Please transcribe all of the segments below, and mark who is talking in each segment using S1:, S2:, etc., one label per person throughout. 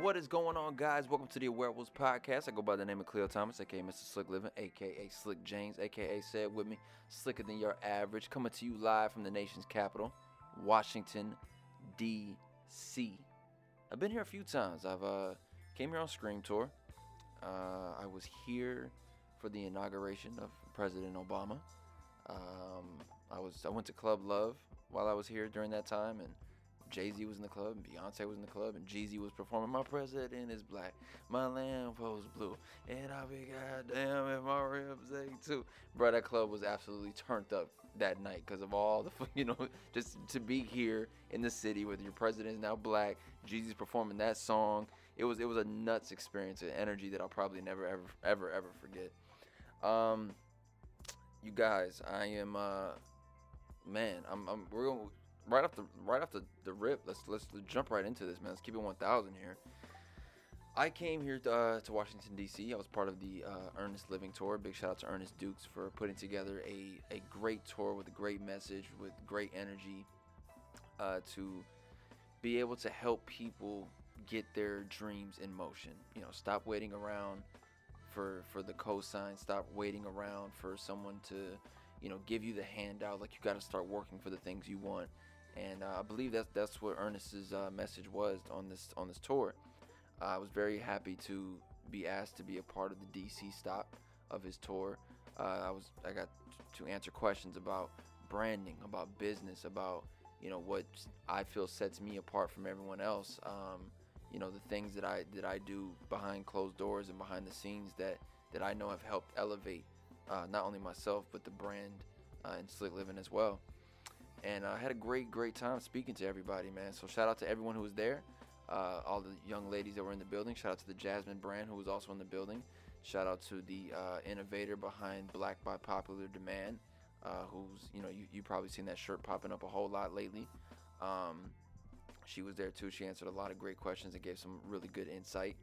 S1: What is going on, guys? Welcome to the Werewolves Podcast. I go by the name of Cleo Thomas, aka Mr. Slick Living, aka Slick James, aka Say It With Me, slicker than your average. Coming to you live from the nation's capital, Washington, D.C. I've been here a few times. I've uh, came here on Scream Tour. Uh, I was here for the inauguration of President Obama. Um, I was I went to Club Love while I was here during that time, and Jay Z was in the club, and Beyonce was in the club, and Jeezy was performing. My president is black, my Lambo's blue, and I'll be goddamn if my ribs ache too. Bro, that club was absolutely turned up that night because of all the, you know, just to be here in the city with your president is now black, Jeezy's performing that song. It was it was a nuts experience, an energy that I'll probably never ever ever ever forget. Um, you guys, I am uh, man, I'm I'm we're going right off the right off the, the rip. Let's let's jump right into this, man. Let's keep it 1,000 here. I came here to, uh, to Washington D.C. I was part of the uh, Earnest Living Tour. Big shout out to Ernest Dukes for putting together a, a great tour with a great message, with great energy, uh, to be able to help people get their dreams in motion. You know, stop waiting around for for the cosign. Stop waiting around for someone to, you know, give you the handout. Like you got to start working for the things you want. And uh, I believe that's that's what Ernest's uh, message was on this on this tour. Uh, I was very happy to be asked to be a part of the DC stop of his tour. Uh, I was I got to answer questions about branding, about business, about you know what I feel sets me apart from everyone else. Um, you know the things that I that I do behind closed doors and behind the scenes that that I know have helped elevate uh, not only myself but the brand uh, and Slick Living as well. And I had a great great time speaking to everybody, man. So shout out to everyone who was there uh, all the young ladies that were in the building. Shout out to the Jasmine brand who was also in the building. Shout out to the uh, innovator behind Black by Popular Demand, uh, who's you know you you probably seen that shirt popping up a whole lot lately. Um, she was there too. She answered a lot of great questions and gave some really good insight.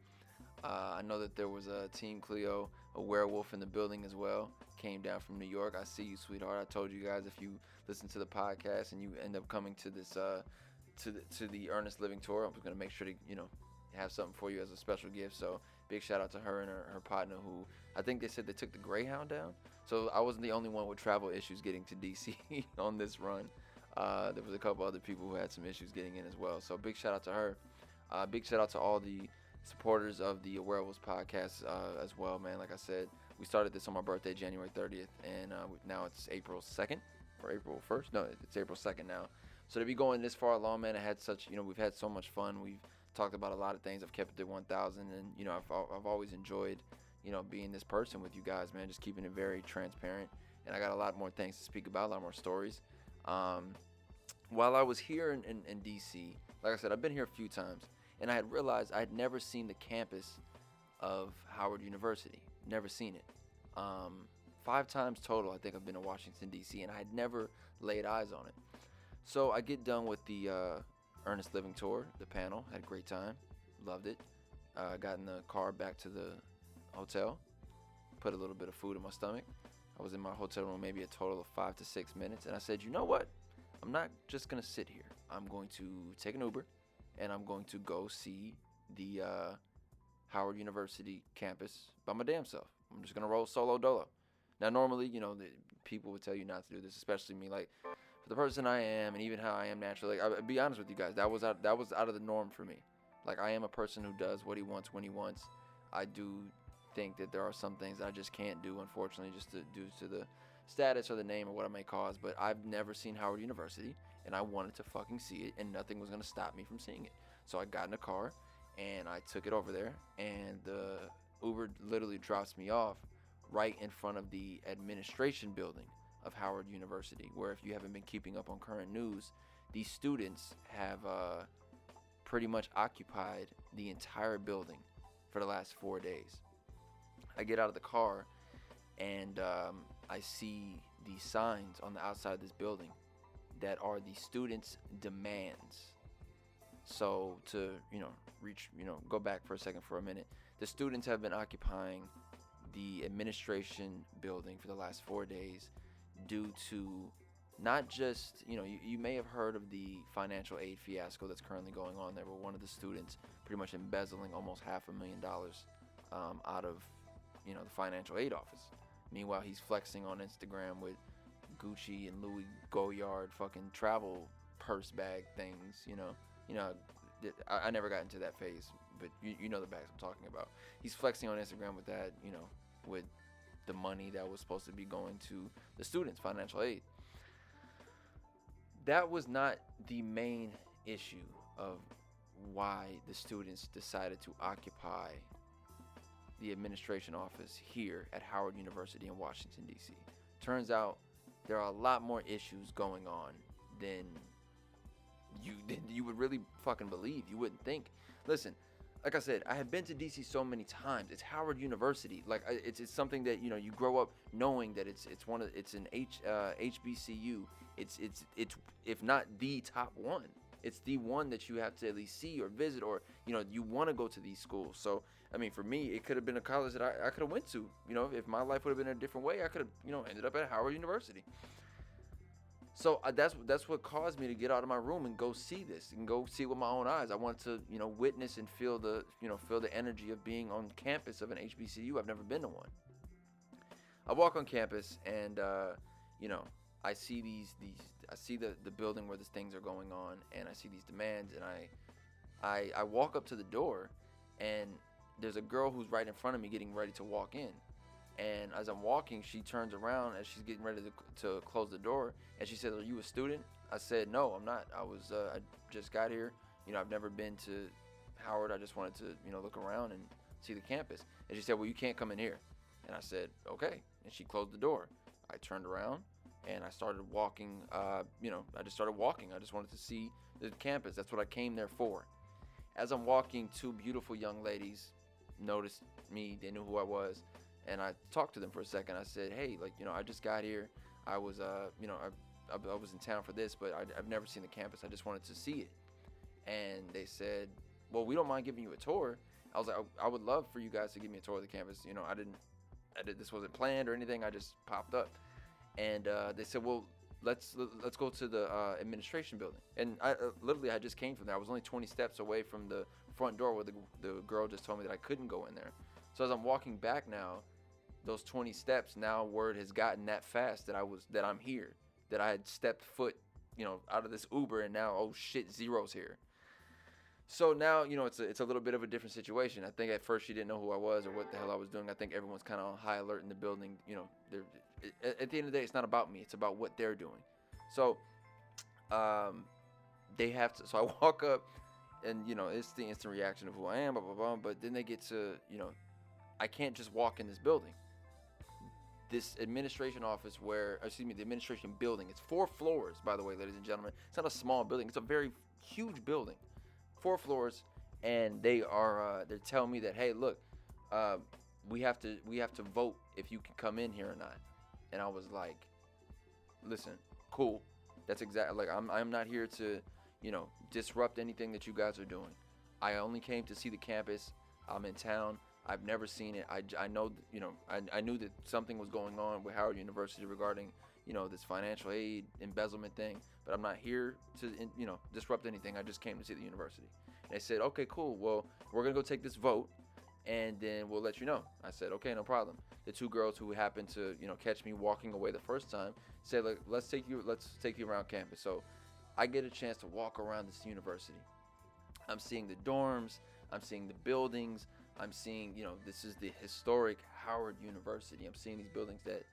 S1: Uh, I know that there was a Team Cleo, a werewolf in the building as well. Came down from New York. I see you, sweetheart. I told you guys if you listen to the podcast and you end up coming to this uh, to the, to the Earnest Living Tour. I'm gonna make sure to you know have something for you as a special gift. So big shout out to her and her, her partner who I think they said they took the Greyhound down. So I wasn't the only one with travel issues getting to DC on this run. Uh, there was a couple other people who had some issues getting in as well. So big shout out to her. Uh, big shout out to all the supporters of the Werewolves podcast uh, as well, man. Like I said, we started this on my birthday, January 30th, and uh, now it's April 2nd or April 1st. No, it's April 2nd now. So to be going this far along, man, I had such, you know, we've had so much fun. We've talked about a lot of things. I've kept it to 1,000, and you know, I've, I've always enjoyed, you know, being this person with you guys, man. Just keeping it very transparent, and I got a lot more things to speak about, a lot more stories. Um, while I was here in, in, in DC, like I said, I've been here a few times, and I had realized I had never seen the campus of Howard University. Never seen it. Um, five times total, I think I've been to Washington D.C., and I had never laid eyes on it. So I get done with the uh, Earnest Living Tour, the panel. Had a great time, loved it. Uh, got in the car back to the hotel, put a little bit of food in my stomach. I was in my hotel room maybe a total of five to six minutes, and I said, you know what? I'm not just gonna sit here. I'm going to take an Uber, and I'm going to go see the uh, Howard University campus by my damn self. I'm just gonna roll solo dolo. Now, normally, you know, the, people would tell you not to do this, especially me. Like, for the person I am and even how I am naturally. Like, I'll be honest with you guys, that was out, that was out of the norm for me. Like, I am a person who does what he wants when he wants. I do think that there are some things I just can't do, unfortunately, just to, due to the status or the name or what it may cause. But I've never seen Howard University, and I wanted to fucking see it, and nothing was gonna stop me from seeing it. So I got in a car, and I took it over there, and the Uber literally drops me off right in front of the administration building of Howard University, where if you haven't been keeping up on current news, these students have uh, pretty much occupied the entire building for the last four days. I get out of the car and um, I see these signs on the outside of this building that are the students' demands. So to you know reach you know go back for a second for a minute, the students have been occupying the administration building for the last four days due to not just you know you, you may have heard of the financial aid fiasco that's currently going on there where one of the students pretty much embezzling almost half a million dollars um, out of you know the financial aid office meanwhile he's flexing on instagram with gucci and louis goyard fucking travel purse bag things you know? You know I, I never got into that phase but you, you know the bags i'm talking about. He's flexing on instagram with that you know with the money that was supposed to be going to the students financial aid. That was not the main issue of why the students decided to occupy the administration office here at Howard University in Washington, D.C. Turns out there are a lot more issues going on than you than you would really fucking believe. You wouldn't think. Listen, like I said, I have been to DC so many times. It's Howard University. Like it's, it's something that you know you grow up knowing that it's it's one of it's an H uh, HBCU. It's it's it's if not the top one, it's the one that you have to at least see or visit or you know you want to go to these schools. So I mean, for me, it could have been a college that I, I could have went to. You know, if my life would have been a different way, I could have you know ended up at Howard University. So uh, that's that's what caused me to get out of my room and go see this and go see it with my own eyes. I want to you know witness and feel the you know feel the energy of being on campus of an HBCU. I've never been to one. I walk on campus and uh, you know I see these these I see the the building where these things are going on and I see these demands and I I I walk up to the door and there's a girl who's right in front of me getting ready to walk in and as I'm walking, she turns around as she's getting ready to, to close the door, and she says, "Are you a student?" I said, "No, I'm not. I was. Uh, I just got here. You know, I've never been to Howard. I just wanted to, you know, look around and see the campus." And she said, "Well, you can't come in here." And I said, "Okay." And she closed the door. I turned around and I started walking. Uh, you know, I just started walking. I just wanted to see the campus. That's what I came there for. As I'm walking, two beautiful young ladies noticed me. They knew who I was and I talked to them for a second. I said, "Hey, like you know, I just got here. I was, uh, you know, I, I, I was in town for this, but I, have never seen the campus. I just wanted to see it." And they said, "Well, we don't mind giving you a tour." I was like, I, I would love for you guys to give me a tour of the campus. You know, I didn't, I did this wasn't planned or anything. I just popped up, and uh, they said, "Well, let's let's go to the uh, administration building." And I uh, literally I just came from there. I was only 20 steps away from the front door where the the girl just told me that I couldn't go in there. So as I'm walking back now, those 20 steps now word has gotten that fast that I was that I'm here that I had stepped foot you know out of this Uber and now oh shit zeros here. So now you know it's a, it's a little bit of a different situation. I think at first she didn't know who I was or what the hell I was doing. I think everyone's kind of on high alert in the building you know they're at the end of the day it's not about me it's about what they're doing. So um they have to so I walk up and you know it's the instant reaction of who I am blah blah blah but then they get to you know I can't just walk in this building this administration office where, excuse me, the administration building. It's four floors, by the way, ladies and gentlemen. It's not a small building. It's a very huge building, four floors, and they are uh, they're telling me that hey, look, uh, we have to we have to vote if you can come in here or not. And I was like, listen, cool. That's exactly like I'm I'm not here to, you know, disrupt anything that you guys are doing. I only came to see the campus. I'm in town. I've never seen it. I, I know, you know, I, I knew that something was going on with Howard University regarding, you know, this financial aid embezzlement thing, but I'm not here to, you know, disrupt anything. I just came to see the university. And they said, okay, cool. Well, we're going to go take this vote and then we'll let you know. I said, okay, no problem. The two girls who happened to, you know, catch me walking away the first time said, like, let's take you, let's take you around campus. So I get a chance to walk around this university. I'm seeing the dorms. I'm seeing the buildings. I'm seeing, you know, this is the historic Howard University. I'm seeing these buildings that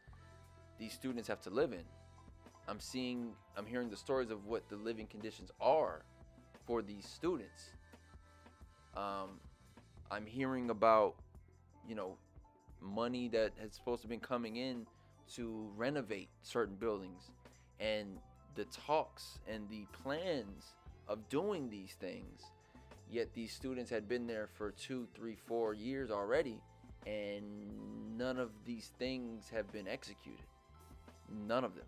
S1: these students have to live in. I'm seeing, I'm hearing the stories of what the living conditions are for these students. Um, I'm hearing about, you know, money that has supposed to be coming in to renovate certain buildings and the talks and the plans of doing these things Yet these students had been there for two, three, four years already, and none of these things have been executed. None of them.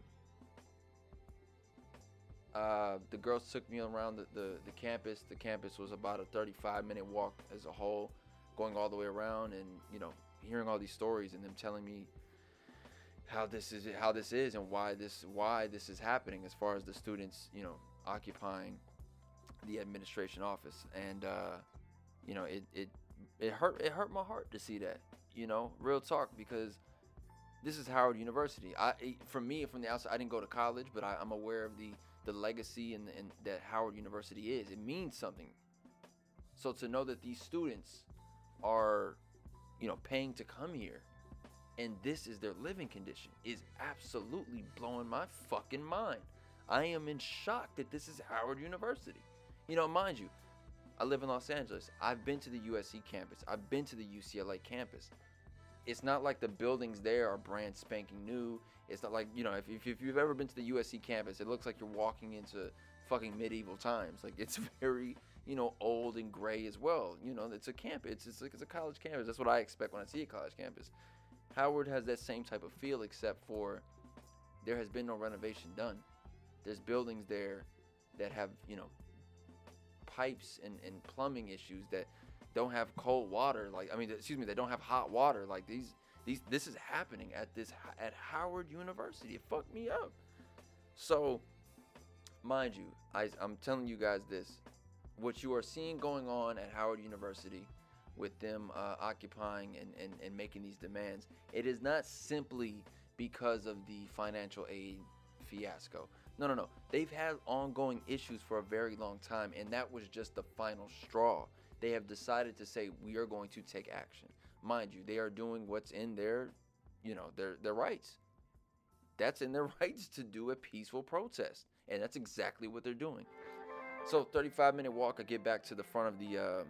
S1: Uh, the girls took me around the, the, the campus. The campus was about a 35 minute walk as a whole, going all the way around and, you know, hearing all these stories and them telling me how this is how this is and why this why this is happening as far as the students you know occupying the administration office. And uh, you know it, it it hurt it hurt my heart to see that you know real talk because this is Howard University. I for me from the outside I didn't go to college but I, am aware of the the legacy and, and that Howard University is. It means something. So to know that these students are you know paying to come here and this is their living condition is absolutely blowing my fucking mind. I am in shock that this is Howard University. You know, mind you, I live in Los Angeles. I've been to the USC campus. I've been to the UCLA campus. It's not like the buildings there are brand spanking new. It's not like, you know, if, if, if you've ever been to the USC campus, it looks like you're walking into fucking medieval times. Like it's very, you know, old and gray as well. You know, it's a campus. It's, it's like it's a college campus. That's what I expect when I see a college campus. Howard has that same type of feel, except for there has been no renovation done. There's buildings there that have, you know, pipes and, and plumbing issues that don't have cold water. Like, I mean, excuse me, they don't have hot water. Like these, these, this is happening at this at Howard University. It fucked me up. So, mind you, I, I'm telling you guys this: what you are seeing going on at Howard University with them uh, occupying and, and, and making these demands. It is not simply because of the financial aid fiasco. No, no, no. They've had ongoing issues for a very long time, and that was just the final straw. They have decided to say we are going to take action. Mind you, they are doing what's in their, you know, their their rights. That's in their rights to do a peaceful protest, and that's exactly what they're doing. So, 35 minute walk. I get back to the front of the. Uh,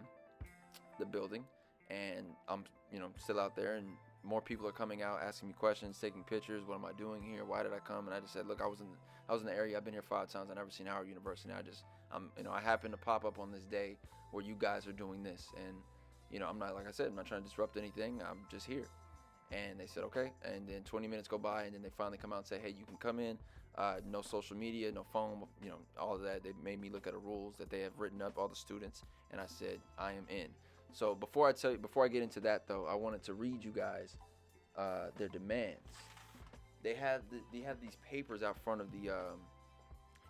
S1: the building, and I'm you know still out there, and more people are coming out asking me questions, taking pictures. What am I doing here? Why did I come? And I just said, look, I was in I was in the area. I've been here five times. I've never seen Howard University. I just I'm you know I happened to pop up on this day where you guys are doing this, and you know I'm not like I said I'm not trying to disrupt anything. I'm just here. And they said okay. And then 20 minutes go by, and then they finally come out and say, hey, you can come in. Uh, no social media, no phone, you know, all of that. They made me look at the rules that they have written up, all the students, and I said, I am in. So before I tell you, before I get into that though, I wanted to read you guys uh, their demands. They have the, they have these papers out front of the um,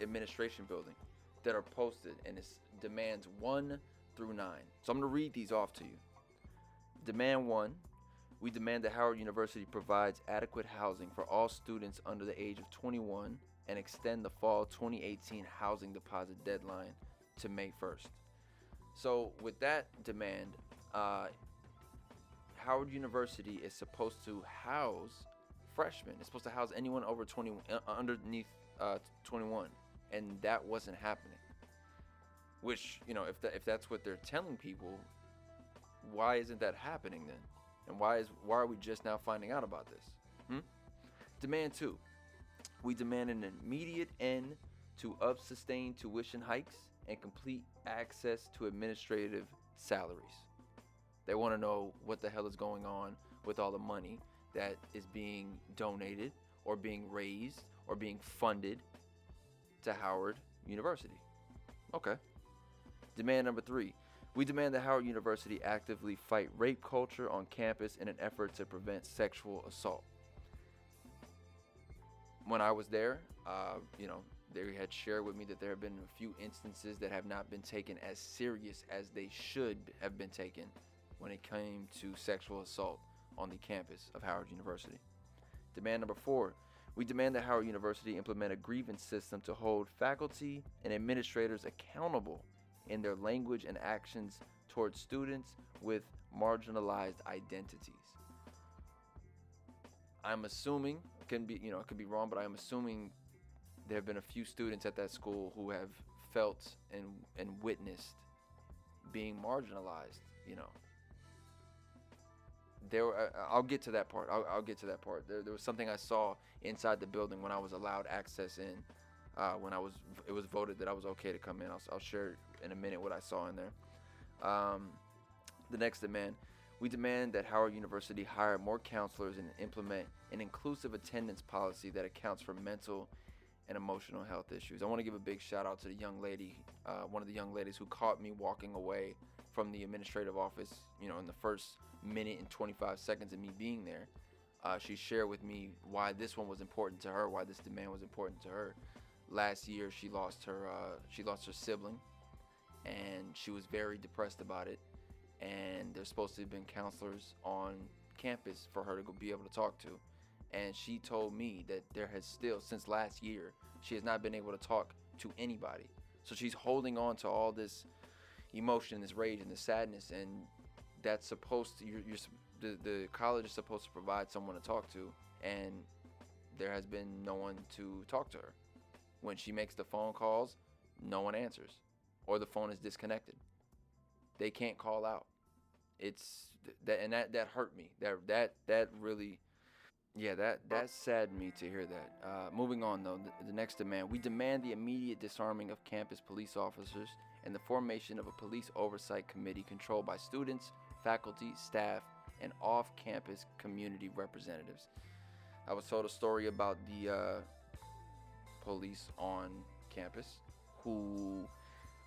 S1: administration building that are posted, and it's demands one through nine. So I'm gonna read these off to you. Demand one. We demand that Howard University provides adequate housing for all students under the age of 21 and extend the fall 2018 housing deposit deadline to May 1st. So with that demand, uh, Howard University is supposed to house freshmen. It's supposed to house anyone over 20 uh, underneath uh, 21, and that wasn't happening. Which you know, if that, if that's what they're telling people, why isn't that happening then? And why is why are we just now finding out about this? Hmm? Demand two. We demand an immediate end to up sustained tuition hikes and complete access to administrative salaries. They want to know what the hell is going on with all the money that is being donated or being raised or being funded to Howard University. Okay. Demand number three. We demand that Howard University actively fight rape culture on campus in an effort to prevent sexual assault. When I was there, uh, you know, they had shared with me that there have been a few instances that have not been taken as serious as they should have been taken when it came to sexual assault on the campus of Howard University. Demand number four we demand that Howard University implement a grievance system to hold faculty and administrators accountable in their language and actions towards students with marginalized identities. I'm assuming, can be, you know, it could be wrong, but I'm assuming there have been a few students at that school who have felt and and witnessed being marginalized. You know, there. I'll get to that part. I'll, I'll get to that part. There, there was something I saw inside the building when I was allowed access in. Uh, when I was, it was voted that I was okay to come in. I'll, I'll share in a minute what I saw in there. Um, the next demand. We demand that Howard University hire more counselors and implement an inclusive attendance policy that accounts for mental and emotional health issues. I want to give a big shout out to the young lady, uh, one of the young ladies who caught me walking away from the administrative office, you know, in the first minute and 25 seconds of me being there. uh, she shared with me why this one was important to her, why this demand was important to her. Last year, she lost her uh, she lost her sibling, and she was very depressed about it. And there's supposed to have been counselors on campus for her to go be able to talk to. And she told me that there has still, since last year, she has not been able to talk to anybody. So she's holding on to all this emotion, this rage, and this sadness, and that's supposed to you're, you're the, the college is supposed to provide someone to talk to, and there has been no one to talk to her. When she makes the phone calls, no one answers, or the phone is disconnected. They can't call out. It's that, and that that hurt me. That that that really, yeah, that that saddened me to hear that. Uh, moving on though, the, the next demand: we demand the immediate disarming of campus police officers and the formation of a police oversight committee controlled by students, faculty, staff, and off campus community representatives. I was told a story about the uh, police on campus who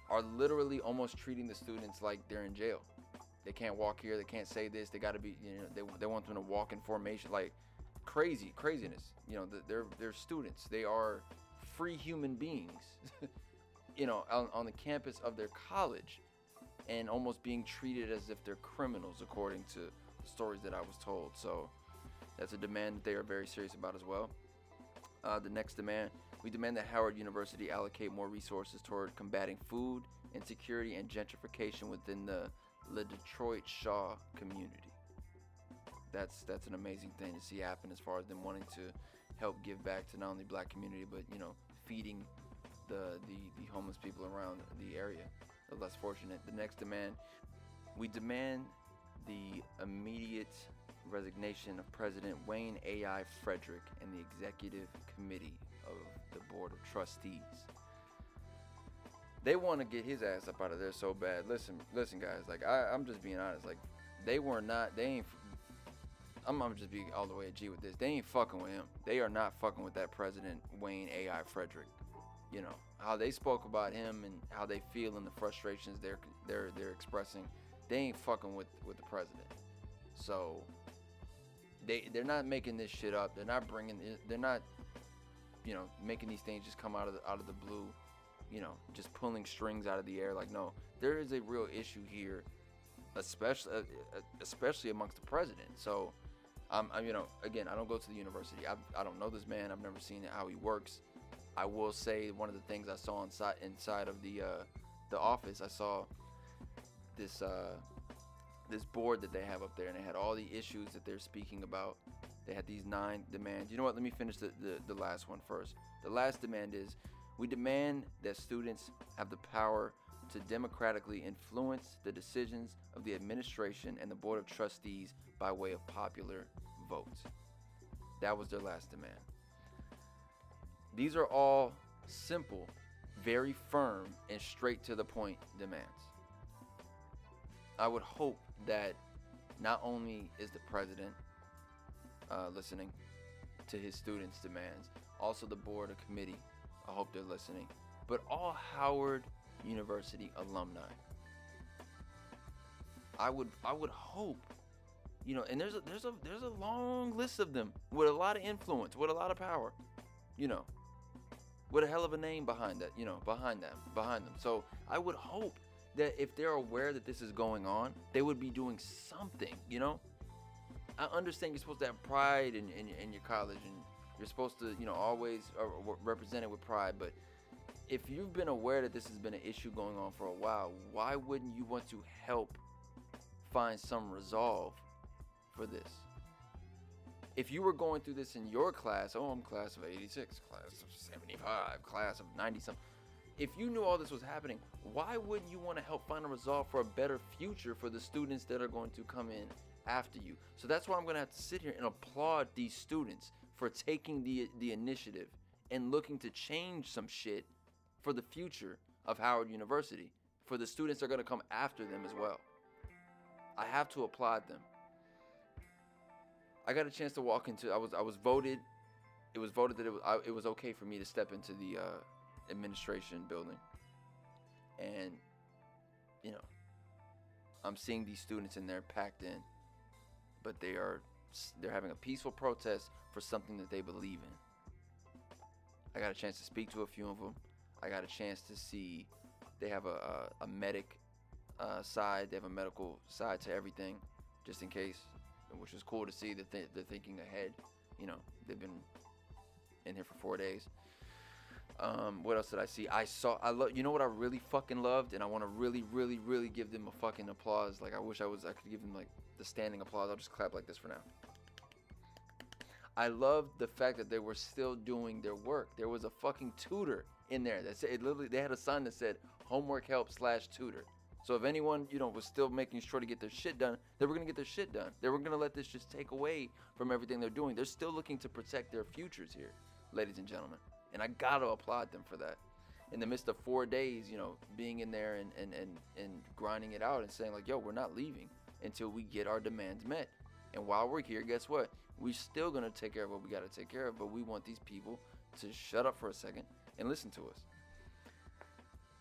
S1: are literally almost treating the students like they're in jail. They can't walk here, they can't say this, they got to be, you know, they, they want them to walk in formation. Like crazy, craziness. You know, they're, they're students, they are free human beings, you know, on, on the campus of their college and almost being treated as if they're criminals according to the stories that I was told. So that's a demand that they are very serious about as well. Uh, the next demand we demand that Howard University allocate more resources toward combating food insecurity and gentrification within the the LeDroit Shaw community. That's that's an amazing thing to see happen as far as them wanting to help give back to not only black community but you know feeding the the, the homeless people around the area, the less fortunate. The next demand we demand the immediate resignation of President Wayne A.I. Frederick and the executive committee of the Board of Trustees. They want to get his ass up out of there so bad. Listen, listen, guys. Like I, I'm just being honest. Like they were not. They ain't. I'm, I'm just be all the way at G with this. They ain't fucking with him. They are not fucking with that President Wayne A.I. Frederick. You know how they spoke about him and how they feel and the frustrations they're they're they're expressing they ain't fucking with with the president. So they they're not making this shit up. They're not bringing. They're not, you know, making these things just come out of the out of the blue. You know, just pulling strings out of the air. Like no, there is a real issue here, especially uh, uh especially amongst the president. So. I, you know, again, I don't go to the university. I, I don't know this man. I've never seen how he works. I will say one of the things I saw inside inside of the uh, the office, I saw this uh, this board that they have up there, and they had all the issues that they're speaking about. They had these nine demands. You know what? Let me finish the, the, the last one first. The last demand is we demand that students have the power to democratically influence the decisions of the administration and the board of trustees by way of popular That was their last demand. These are all simple, very firm, and straight to the point demands. I would hope that not only is the president uh, listening to his students' demands, also the board or committee, I hope they're listening, but all Howard University alumni. I would I would hope, you know, and there's a there's a there's a long list of them with a lot of influence, with a lot of power, you know, with a hell of a name behind that, you know, behind them, behind them. So I would hope that if they're aware that this is going on, they would be doing something, you know? I understand you're supposed to have pride in, in, in your college and you're supposed to, you know, always uh, represent it with pride, but if you've been aware that this has been an issue going on for a while, why wouldn't you want to help find some resolve for this? If you were going through this in your class, oh, I'm class of 86, class of 75, class of 90 something if you knew all this was happening, why wouldn't you want to help find a resolve for a better future for the students that are going to come in after you? So that's why I'm going to have to sit here and applaud these students for taking the the initiative and looking to change some shit for the future of Howard University for the students that are going to come after them as well. I have to applaud them. I got a chance to walk into I was I was voted it was voted that it was I, it was okay for me to step into the uh, administration building. And, you know, I'm seeing these students in there packed in, but they are they're having a peaceful protest for something that they believe in. I got a chance to speak to a few of them. I got a chance to see they have a, a, a medic uh, side. They have a medical side to everything, just in case, which is cool to see that they, they're thinking ahead. You know, they've been in here for four days. Um, what else did I see? I saw. I love. You know what I really fucking loved, and I want to really, really, really give them a fucking applause. Like I wish I was. I could give them like the standing applause. I'll just clap like this for now. I loved the fact that they were still doing their work. There was a fucking tutor in there that said it literally. They had a sign that said homework help slash tutor. So if anyone, you know, was still making sure to get their shit done, they were gonna get their shit done. They were gonna let this just take away from everything they're doing. They're still looking to protect their futures here, ladies and gentlemen. And I gotta applaud them for that. In the midst of four days, you know, being in there and, and, and, and grinding it out and saying, like, yo, we're not leaving until we get our demands met. And while we're here, guess what? We're still gonna take care of what we gotta take care of, but we want these people to shut up for a second and listen to us.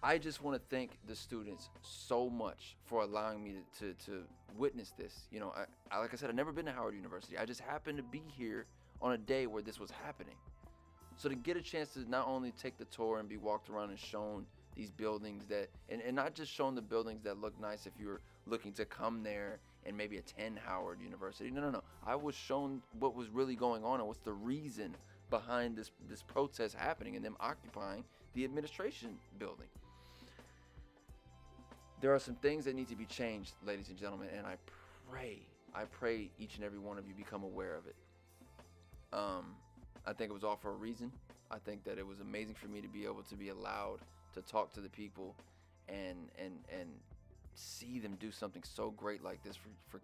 S1: I just want to thank the students so much for allowing me to, to, to witness this. You know, I, I, like I said, I've never been to Howard University. I just happened to be here on a day where this was happening. So to get a chance to not only take the tour and be walked around and shown these buildings that, and, and not just shown the buildings that look nice if you're looking to come there and maybe attend Howard University. No, no, no. I was shown what was really going on and what's the reason behind this this protest happening and them occupying the administration building there are some things that need to be changed, ladies and gentlemen, and I pray, I pray each and every one of you become aware of it. Um, I think it was all for a reason. I think that it was amazing for me to be able to be allowed to talk to the people and and and see them do something so great like this for, for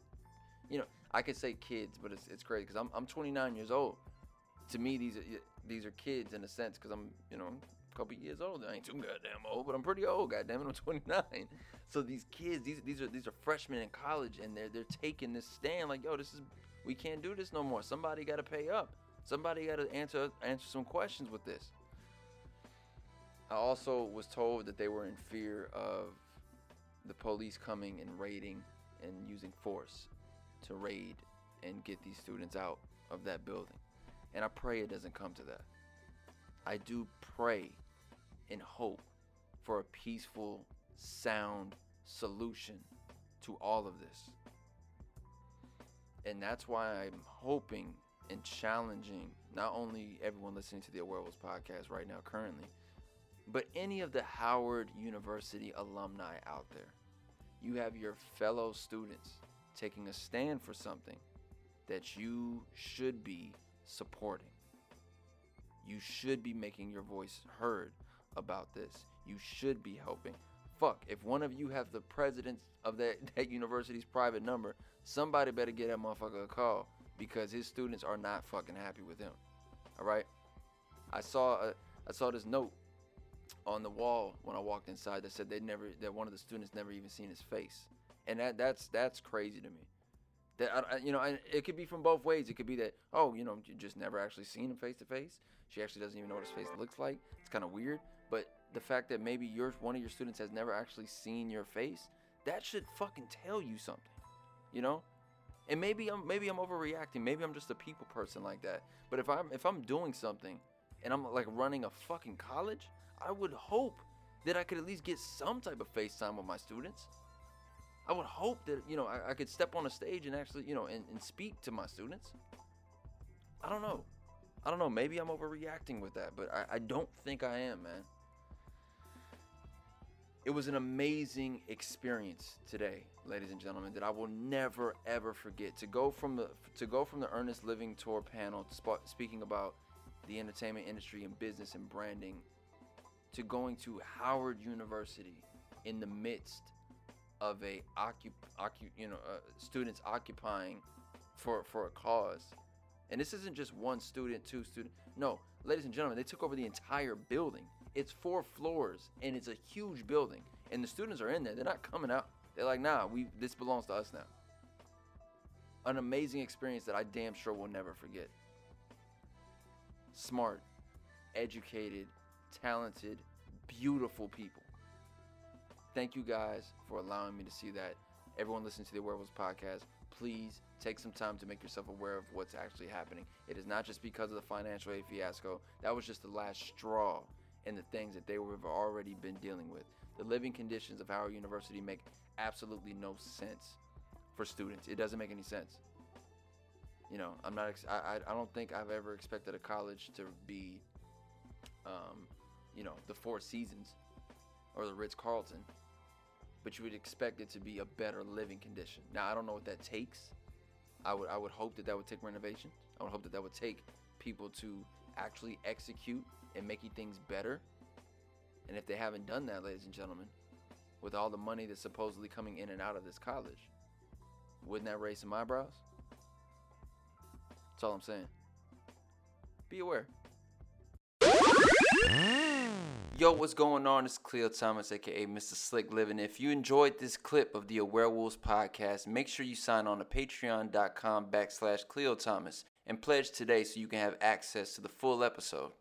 S1: you know I could say kids but it's, it's crazy because I'm, I'm 29 years old to me these are these are kids in a sense because I'm you know couple years old. I ain't too goddamn old, but I'm pretty old. Goddamn it, I'm 29. So these kids, these these are these are freshmen in college, and they're they're taking this stand like, yo, this is we can't do this no more. Somebody got to pay up. Somebody got to answer answer some questions with this. I also was told that they were in fear of the police coming and raiding and using force to raid and get these students out of that building. And I pray it doesn't come to that. I do pray and hope for a peaceful, sound solution to all of this. And that's why I'm hoping and challenging not only everyone listening to the Awarewolves podcast right now, currently, but any of the Howard University alumni out there. You have your fellow students taking a stand for something that you should be supporting. You should be making your voice heard about this. You should be helping. Fuck, if one of you have the president of that, that university's private number, somebody better get that motherfucker a call because his students are not fucking happy with him. All right? I saw a, I saw this note on the wall when I walked inside that said they never that one of the students never even seen his face. And that that's that's crazy to me. That I, you know, it could be from both ways. It could be that oh, you know, you just never actually seen him face to face. She actually doesn't even know what his face looks like. It's kind of weird. But the fact that maybe your one of your students has never actually seen your face, that should fucking tell you something. You know? And maybe I'm maybe I'm overreacting. Maybe I'm just a people person like that. But if I'm if I'm doing something and I'm like running a fucking college, I would hope that I could at least get some type of FaceTime with my students. I would hope that, you know, I, I could step on a stage and actually, you know, and, and speak to my students. I don't know. I don't know. Maybe I'm overreacting with that, but I, I don't think I am, man. It was an amazing experience today, ladies and gentlemen, that I will never ever forget. To go from the to go from the Earnest Living Tour panel, sp- speaking about the entertainment industry and business and branding, to going to Howard University in the midst of a occup, you know uh, students occupying for for a cause and this isn't just one student two student no ladies and gentlemen they took over the entire building it's four floors and it's a huge building. And the students are in there. They're not coming out. They're like nah we this belongs to us now. An amazing experience that i damn sure will never forget. Smart educated talented beautiful people. Thank you guys for allowing me to see that. Everyone listening to the Werewolves podcast, please take some time to make yourself aware of what's actually happening. It is not just because of the financial aid fiasco. That was just the last straw in the things that they have already been dealing with. The living conditions of Howard University make absolutely no sense for students. It doesn't make any sense. You know, I'm not. Ex- I, I don't think I've ever expected a college to be, um, you know, the Four Seasons or the Ritz Carlton, but you would expect it to be a better living condition. Now I don't know what that takes. I would I would hope that that would take renovation. I would hope that that would take people to actually execute and making things better. And if they haven't done that, ladies and gentlemen, with all the money that's supposedly coming in and out of this college, wouldn't that raise some eyebrows? That's all I'm saying. Be aware. Yo, what's going on? It's Cleo Thomas, aka Mr. Slick Living. If you enjoyed this clip of the Werewolves podcast, make sure you sign on to patreon.com backslash Cleo Thomas and pledge today so you can have access to the full episode.